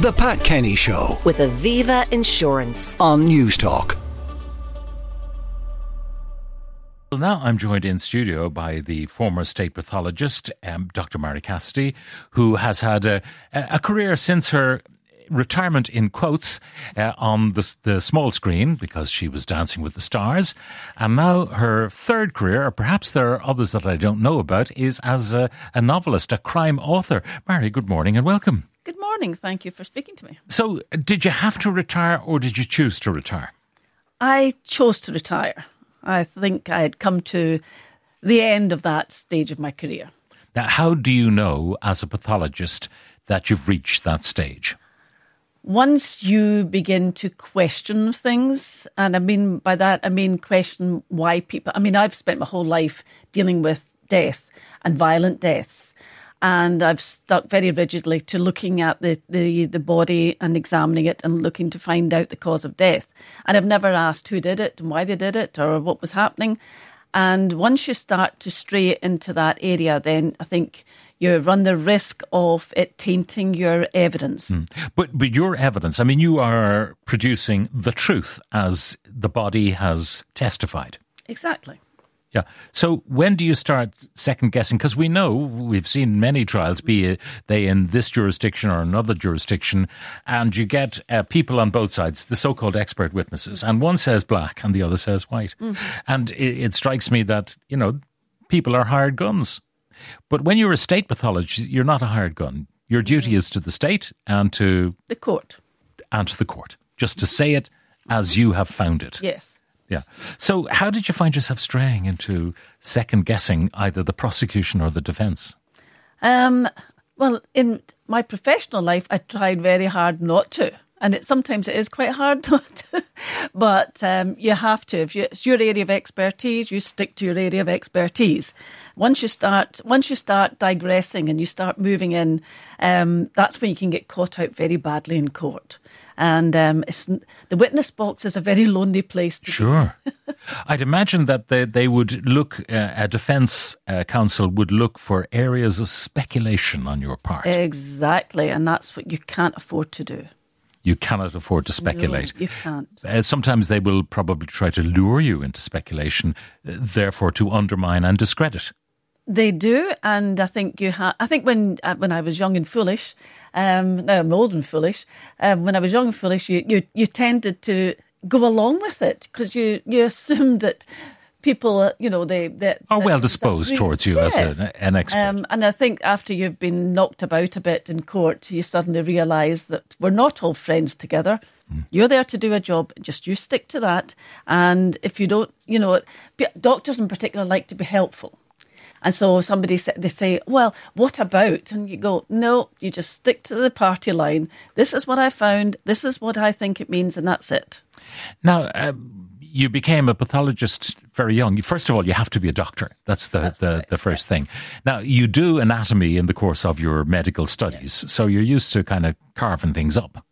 The Pat Kenny Show with Aviva Insurance. on Newstalk. Well, now I'm joined in studio by the former state pathologist, um, Dr. Marie Cassidy, who has had a, a career since her retirement in quotes uh, on the, the small screen because she was dancing with the stars. And now her third career, or perhaps there are others that I don't know about, is as a, a novelist, a crime author. Marie, good morning and welcome. Good morning. Thank you for speaking to me. So, did you have to retire or did you choose to retire? I chose to retire. I think I had come to the end of that stage of my career. Now, how do you know as a pathologist that you've reached that stage? Once you begin to question things, and I mean by that, I mean question why people, I mean, I've spent my whole life dealing with death and violent deaths. And I've stuck very rigidly to looking at the, the, the body and examining it and looking to find out the cause of death. And I've never asked who did it and why they did it or what was happening. And once you start to stray into that area, then I think you run the risk of it tainting your evidence. Hmm. But but your evidence, I mean, you are producing the truth as the body has testified. Exactly. Yeah. So when do you start second guessing? Because we know we've seen many trials, be they in this jurisdiction or another jurisdiction, and you get uh, people on both sides, the so-called expert witnesses, and one says black and the other says white, and it, it strikes me that you know people are hired guns. But when you're a state pathologist, you're not a hired gun. Your duty is to the state and to The court. and to the court, just to say it as you have found it. Yes. Yeah. So, how did you find yourself straying into second guessing either the prosecution or the defence? Um, well, in my professional life, I tried very hard not to. And it, sometimes it is quite hard not to, but um, you have to. If you, it's your area of expertise, you stick to your area of expertise. Once you start, once you start digressing and you start moving in, um, that's when you can get caught out very badly in court. And um, it's, the witness box is a very lonely place. To Sure. I'd imagine that they, they would look, uh, a defence uh, counsel would look for areas of speculation on your part. Exactly, and that's what you can't afford to do. you cannot afford to speculate. No, you can't. Uh, sometimes they will probably try to lure you into speculation, uh, therefore to undermine and discredit. They do, and I think you have. I think when uh, when I was young and foolish, um, now I'm old and foolish. Um, when I was young and foolish, you you, you tended to go along with it because you you assumed that people, uh, you know, they that Are well disposed towards you Yes. as a, an expert. Um, and I think after you've been knocked about a bit in court, you suddenly realise that we're not all friends together. You're there to do a job, just you stick to that. And if you don't, you know, doctors in particular like to be helpful. And so somebody sa- they say, "Well, what about?" And you go, "No, you just stick to the party line. This is what I found. This is what I think it means, and that's it." Now, um, you became a pathologist very young. First of all, you have to be a doctor. That's the, the, the first thing. Now, you do anatomy in the course of your medical studies, so you're used to kind of carving things up.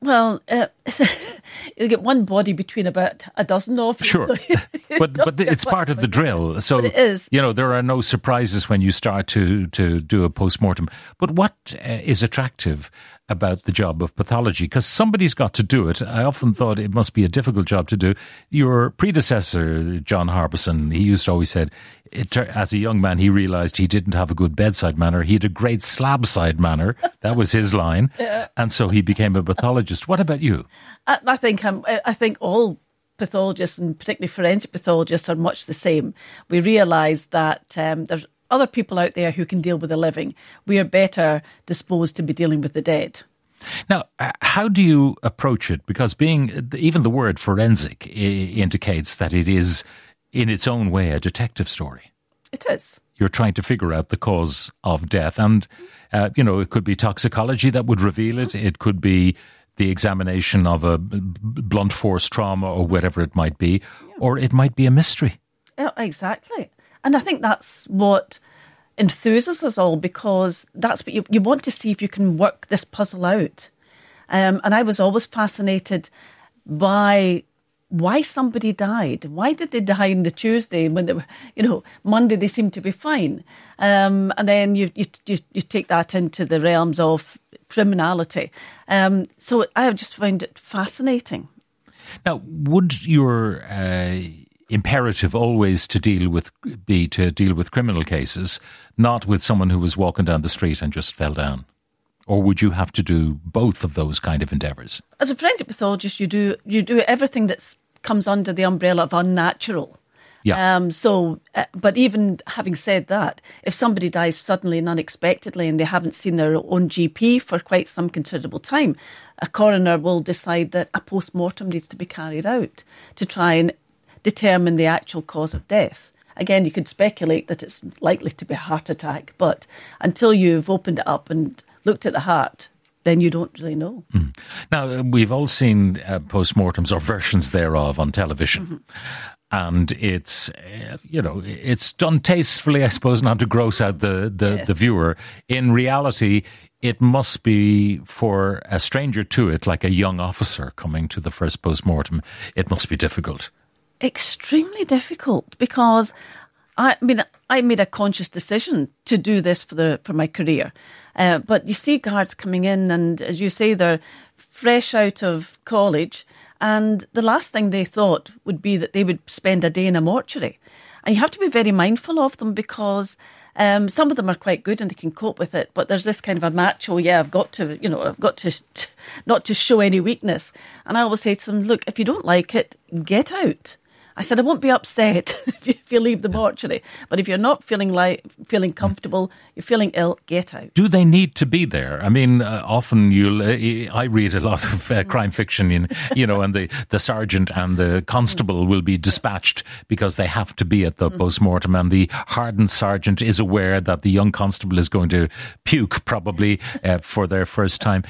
Well, uh, you get one body between about a dozen of. Sure. so But but it's part of the drill. So But it is. you know there are no surprises when you start to to do a post mortem. But what uh, is attractive about the job of pathology? Because somebody's got to do it. I often thought it must be a difficult job to do. Your predecessor, John Harbison, he used to always said, it, as a young man, he realised he didn't have a good bedside manner. He had a great slab side manner. That was his line, and so he became a pathologist. What about you? I, I think um, I I think all pathologists and particularly forensic pathologists are much the same. We realise that um, there's other people out there who can deal with the living. We are better disposed to be dealing with the dead. Now, uh, how do you approach it? Because being even the word forensic I- indicates that it is, in its own way, a detective story. It is. You're trying to figure out the cause of death, and uh, you know it could be toxicology that would reveal it. It could be the examination of a blunt force trauma or whatever it might be, or it might be a mystery. Yeah, exactly. And I think that's what enthuses us all because that's what you, you want to see if you can work this puzzle out. Um, and I was always fascinated by why somebody died. Why did they die on the Tuesday when they were, you know, Monday they seemed to be fine. Um, and then you, you you you take that into the realms of criminality. Um, so I have just found it fascinating. Now, would your uh, imperative always to deal with be to deal with criminal cases, not with someone who was walking down the street and just fell down? Or would you have to do both of those kind of endeavours? As a forensic pathologist, you do you do everything that comes under the umbrella of unnatural. Yeah. Um, so, uh, but even having said that, if somebody dies suddenly and unexpectedly and they haven't seen their own GP for quite some considerable time, a coroner will decide that a post mortem needs to be carried out to try and determine the actual cause of death. Again, you could speculate that it's likely to be a heart attack, but until you've opened it up and looked at the heart, then you don't really know. Mm. Now, we've all seen uh, postmortems or versions thereof on television. Mm-hmm. And it's, uh, you know, it's done tastefully, I suppose, not to gross out the, the, Yes. the viewer. In reality, it must be for a stranger to it, like a young officer coming to the first postmortem, it must be difficult. Extremely difficult because I mean I made a conscious decision to do this for the for my career, uh, but you see guards coming in and as you say they're fresh out of college, and the last thing they thought would be that they would spend a day in a mortuary, and you have to be very mindful of them because. Um, some of them are quite good and they can cope with it, but there's this kind of a macho. Yeah, I've got to, you know, I've got to, t- not to show any weakness. And I always say to them, look, if you don't like it, get out. I said I won't be upset if you, leave the mortuary, but if you're not feeling like feeling comfortable, you're feeling ill, get out. Do they need to be there? I mean, uh, often you'll. Uh, I read a lot of uh, crime fiction, in, you know, and the, the sergeant and the constable will be dispatched because they have to be at the post-mortem, and the hardened sergeant is aware that the young constable is going to puke probably uh, for their first time.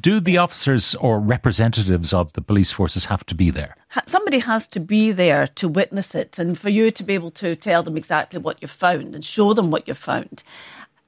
Do the officers or representatives of the police forces have to be there? Somebody has to be there to witness it, and for you to be able to tell them exactly what you found and show them what you found.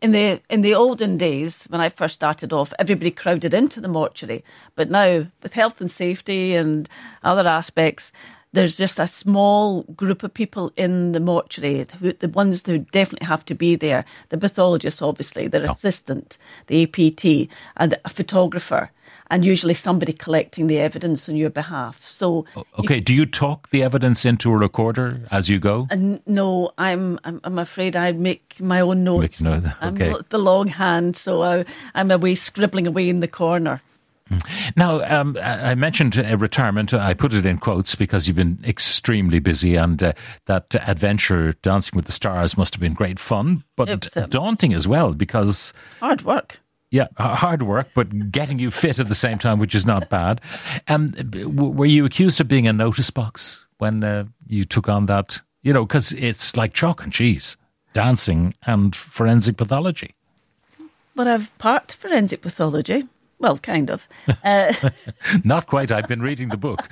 In the in the olden days, when I first started off, everybody crowded into the mortuary. But now, with health and safety and other aspects, there's just a small group of people in the mortuary, who, the ones who definitely have to be there. The pathologist, obviously, their assistant, the APT, and a photographer, and usually somebody collecting the evidence on your behalf. So, Okay, do you talk the evidence into a recorder as you go? no, I'm, I'm I'm afraid I make my own notes. Make note, I'm okay. the long hand, so I, I'm away scribbling away in the corner. Now, um, I I mentioned uh, retirement. I put it in quotes because you've been extremely busy, and uh, that adventure, Dancing with the Stars, must have been great fun, but um, daunting as well because. Hard work. Yeah, hard work, but getting you fit at the same time, which is not bad. Um, were you accused of being a notice box when uh, you took on that? You know, because it's like chalk and cheese, dancing and forensic pathology. But I've parked forensic pathology. Well, kind of. Uh, Not quite. I've been reading the book.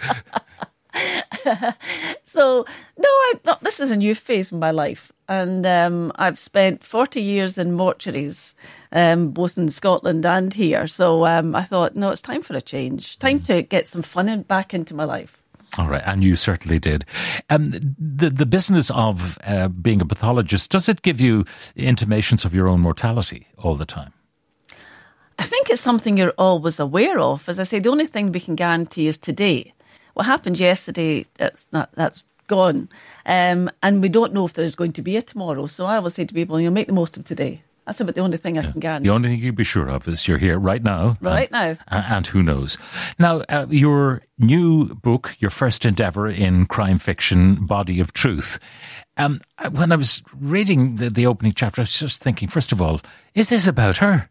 so no, I, no, this is a new phase in my life, and um, I've spent forty years in mortuaries, um, both in Scotland and here. So um, I thought, no, it's time for a change. Time to get some fun in, back into my life. All right, and you certainly did. Um, the the business of uh, being a pathologist does it give you intimations of your own mortality all the time? I think it's something you're always aware of. As I say, the only thing we can guarantee is today. What happened yesterday, that's not that's gone, um, and we don't know if there is going to be a tomorrow. So I always say to people, you know, make the most of today. That's about the only thing I can guarantee. The only thing you can be sure of is you're here right now, Right and, now. and who knows? Now, uh, your new book, your first endeavour in crime fiction, Body of Truth. Um, when I was reading the, the opening chapter, I was just thinking, first of all, is this about her?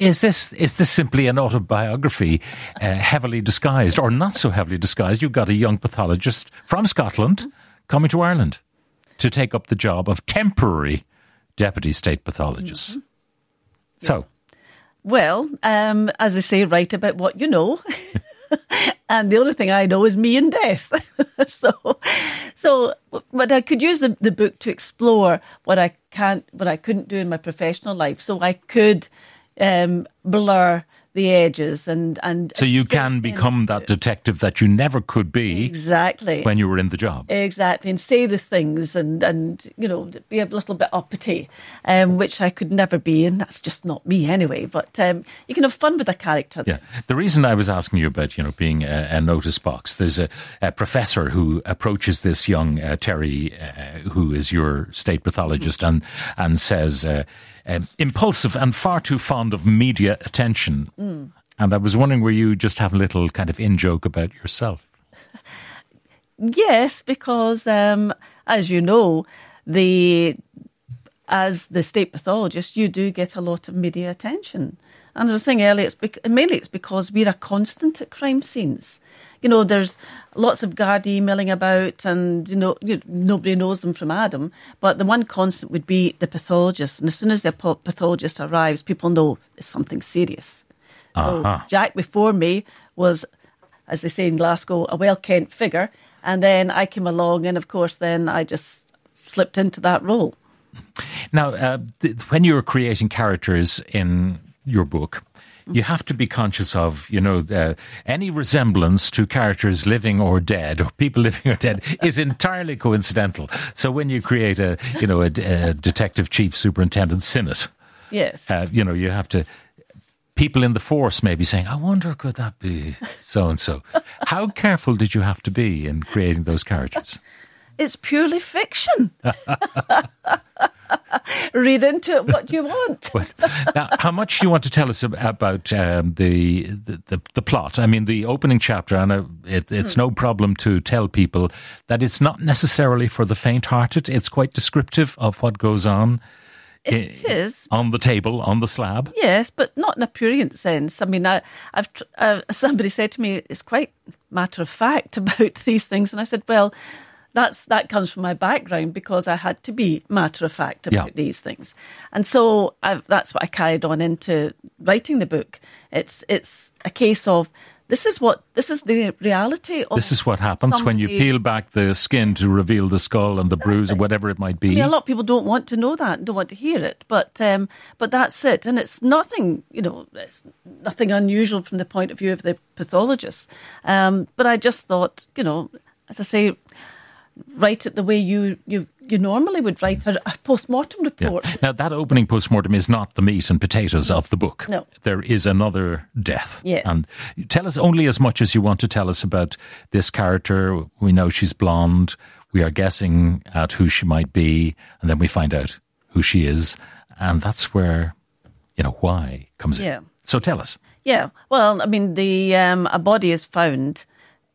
Is this is this simply an autobiography, uh, heavily disguised or not so heavily disguised? You've got a young pathologist from Scotland coming to Ireland to take up the job of temporary deputy state pathologist. So, Well, um, as I say, write about what you know. and the only thing I know is me and death. so, so, but I could use the, the book to explore what I can't, what I couldn't do in my professional life. So I could um, blur the ages and and So you can become that detective that you never could be exactly when you were in the job. Exactly, and say the things and, and you know, be a little bit uppity, um, which I could never be, and that's just not me anyway. But um, you can have fun with a character. Yeah. The reason I was asking you about, you know, being a, a notice box, there's a, a, professor who approaches this young uh, Terry, uh, who is your state pathologist, mm. and, and says, uh, um, impulsive and far too fond of media attention. Mm. And I was wondering, were you just having a little kind of in joke about yourself? yes, because um, as you know, the as the state pathologist, you do get a lot of media attention. And I was saying earlier, it's bec- mainly it's because we're a constant at crime scenes you know, there's lots of guard emailing about, and you know, you, nobody knows them from Adam. But the one constant would be the pathologist, and as soon as the pathologist arrives, people know it's something serious. Uh-huh. So Jack before me was, as they say in Glasgow, a well kent figure, and then I came along, and of course, then I just slipped into that role. Now, uh, th- when you were creating characters in your book, you have to be conscious of, you know, uh, any resemblance to characters living or dead, or people living or dead, is entirely coincidental. So when you create a, you know, a, a detective chief superintendent Sinnott, yes, uh, you know, you have to. People in the force may be saying, "I wonder, could that be so and so?" How careful did you have to be in creating those characters? It's purely fiction. read into it what you want. now, how much do you want to tell us about um, the, the, the plot? I mean, the opening chapter, and uh, it, it's hmm. no problem to tell people that it's not necessarily for the faint-hearted. It's quite descriptive of what goes on. It is on the table on the slab. Yes, but not in a prurient sense. I mean, I, have uh, somebody said to me, "It's quite matter of fact about these things," and I said, "Well, that's that comes from my background because I had to be matter of fact about yeah. these things, and so I, that's what I carried on into writing the book. It's it's a case of this is what this is the reality. Of this is what happens when you peel back the skin to reveal the skull and the bruise or whatever it might be. I mean, a lot of people don't want to know that, don't want to hear it, but um, but that's it, and it's nothing. You know, it's nothing unusual from the point of view of the pathologist. Um, but I just thought, you know, as I say write it the way you you, you normally would write a, a post mortem report. Yeah. Now, that opening post mortem is not the meat and potatoes of the book. No. There is another death. Yes. And tell us only as much as you want to tell us about this character. We know she's blonde. We are guessing at who she might be, and then we find out who she is. And that's where, you know, why comes yeah. in. So tell us. Yeah. Well, I mean, the um, a body is found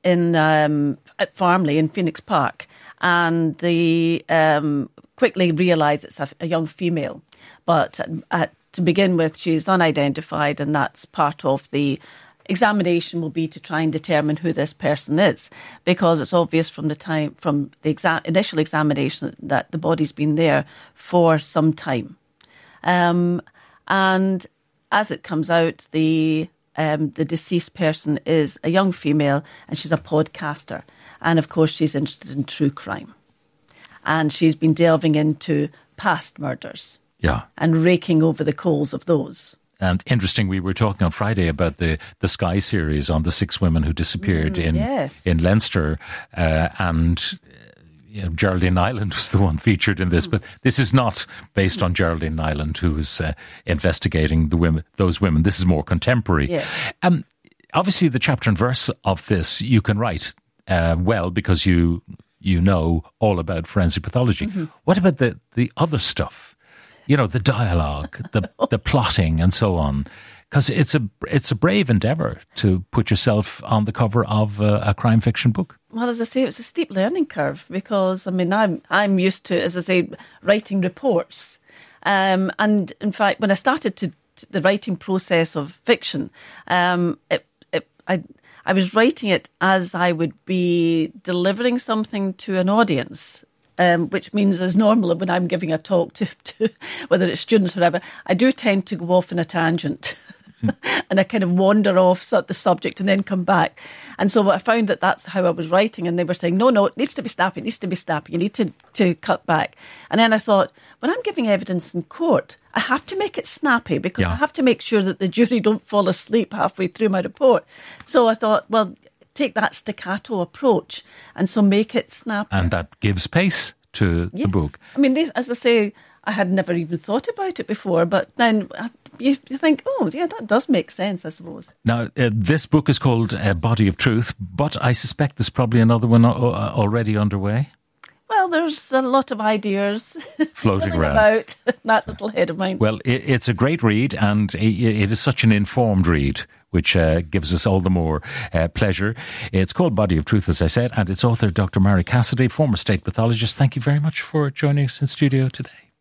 in um, at Farmleigh in Phoenix Park, and they um, quickly realise it's a, a, young female. But at, to begin with, she's unidentified, and that's part of the examination will be to try and determine who this person is. Because it's obvious from the time from the exa- initial examination that the body's been there for some time. Um, and as it comes out the um, the deceased person is a young female and she's a podcaster. And of course, she's interested in true crime. And she's been delving into past murders. Yeah. And raking over the coals of those. And interesting, we were talking on Friday about the, the Sky series on the six women who disappeared mm, in yes. in Leinster, uh, and you know, Geraldine Niland was the one featured in this, but this is not based on Geraldine Niland, who was uh, investigating the women, those women. This is more contemporary. Yeah. Um, obviously, the chapter and verse of this you can write uh, well because you you know all about forensic pathology. Mm-hmm. What about the the other stuff? You know, the dialogue, the the plotting, and so on because it's a it's a brave endeavor to put yourself on the cover of a, a, crime fiction book. Well, as I say, it's a steep learning curve because I mean I'm I'm used to, as I say, writing reports, um, and in fact, when I started to, to the writing process of fiction, um, it, it, I I was writing it as I would be delivering something to an audience um, which means as normal when I'm giving a talk to, to, whether it's students or whatever, I do tend to go off on a tangent. and I kind of wander off the subject and then come back. And so I found that that's how I was writing. And they were saying, no, no, it needs to be snappy, it needs to be snappy. You need to, to cut back. And then I thought, when I'm giving evidence in court, I have to make it snappy because Yeah. I have to make sure that the jury don't fall asleep halfway through my report. So I thought, well, take that staccato approach, and so make it snappy. And that gives pace to Yeah. the book. I mean, this, as I say, I had never even thought about it before, but then uh, you, you think, oh, yeah, that does make sense, I suppose. Now, uh, this book is called uh, Body of Truth, but I suspect there's probably another one uh, uh, already underway. Well, there's a lot of ideas Floating around. about that little head of mine. Well, it, it's a great read, and i it is such an informed read, which uh, gives us all the more uh, pleasure. It's called Body of Truth, as I said, and its author, Dr. Marie Cassidy, former state pathologist. Thank you very much for joining us in studio today.